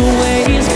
ways.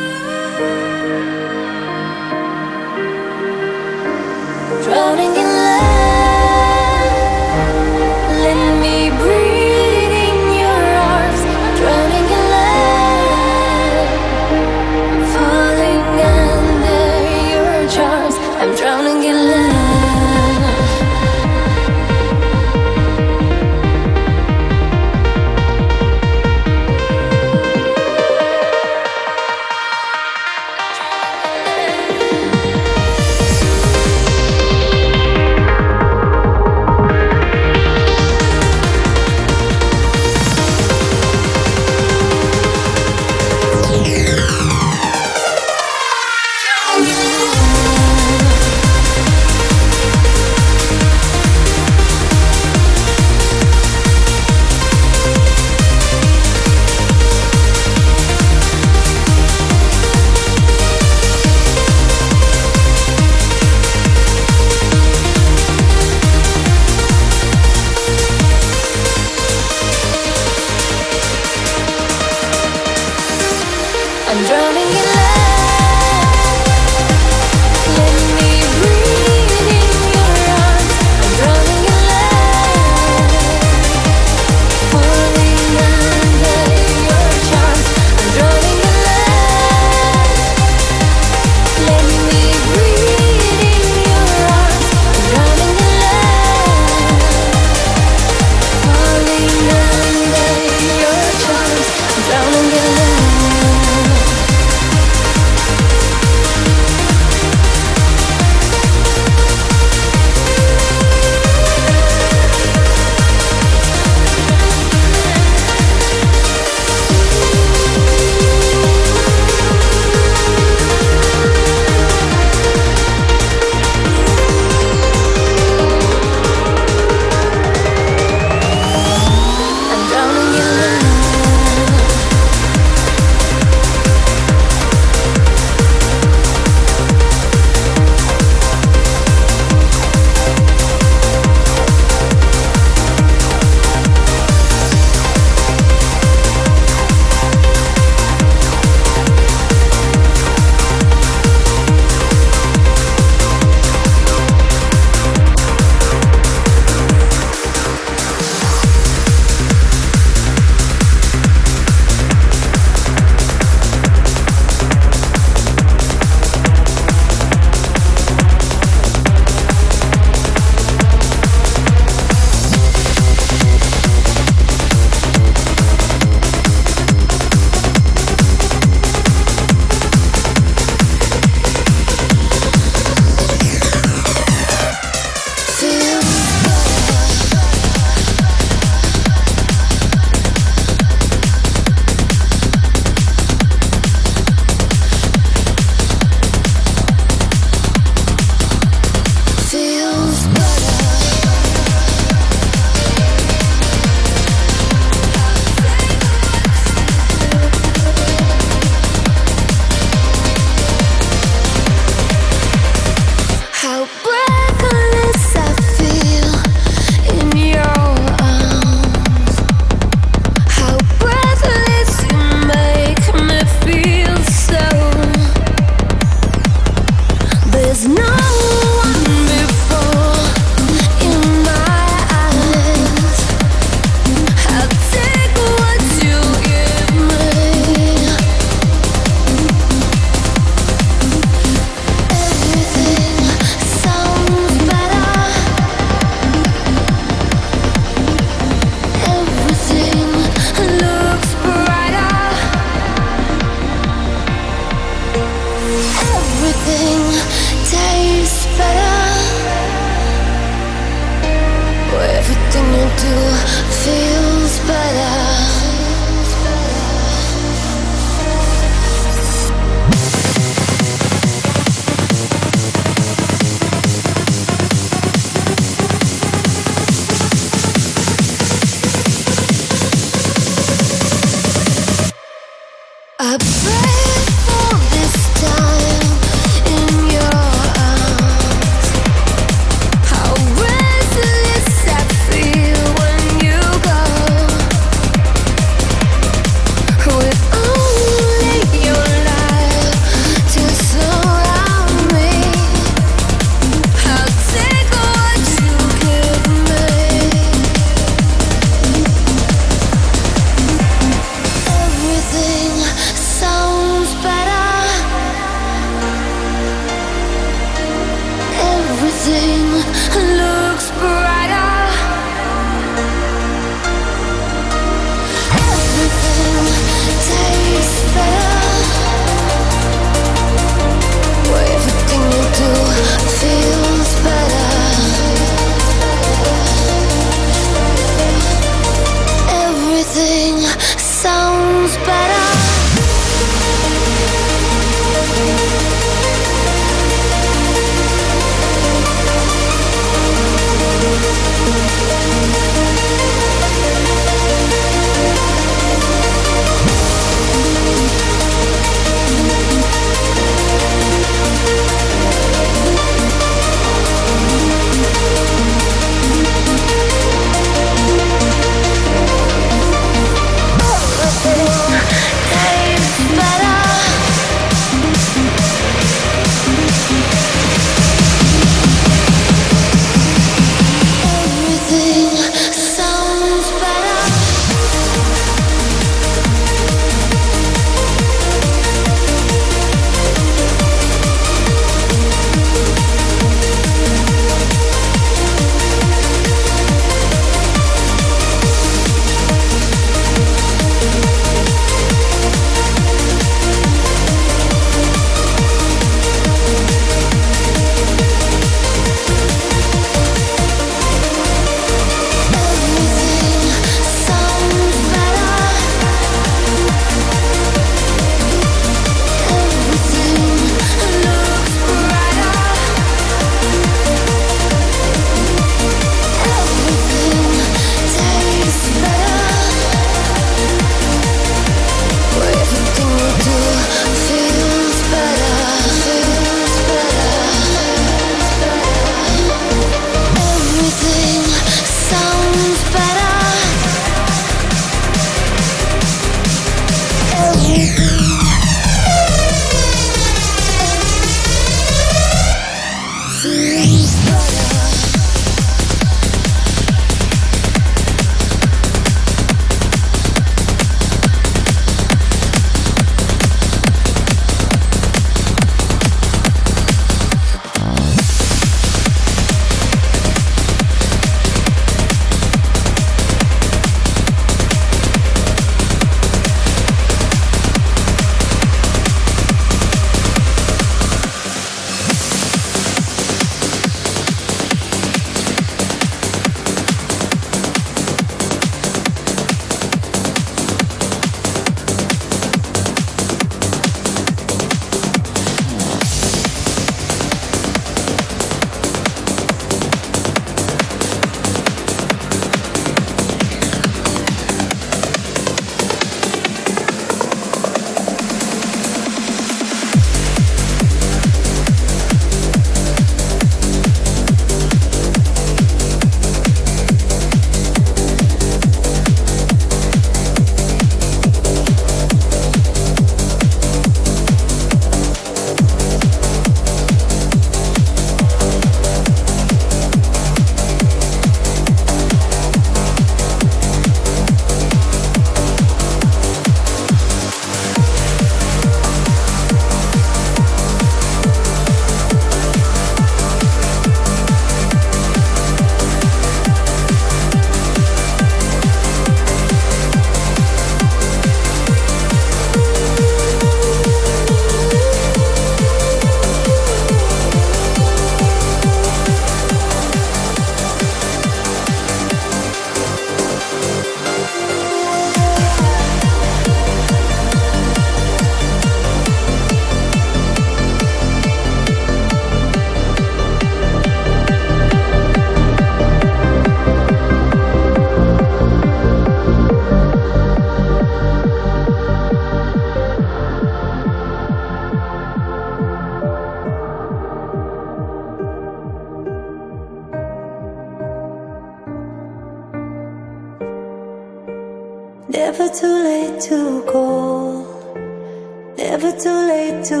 Never too late to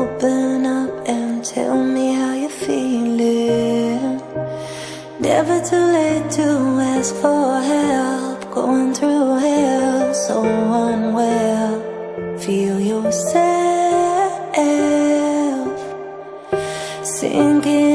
open up and tell me how you're feeling. Never too late to ask for help. Going through hell so unwell. Feel yourself sinking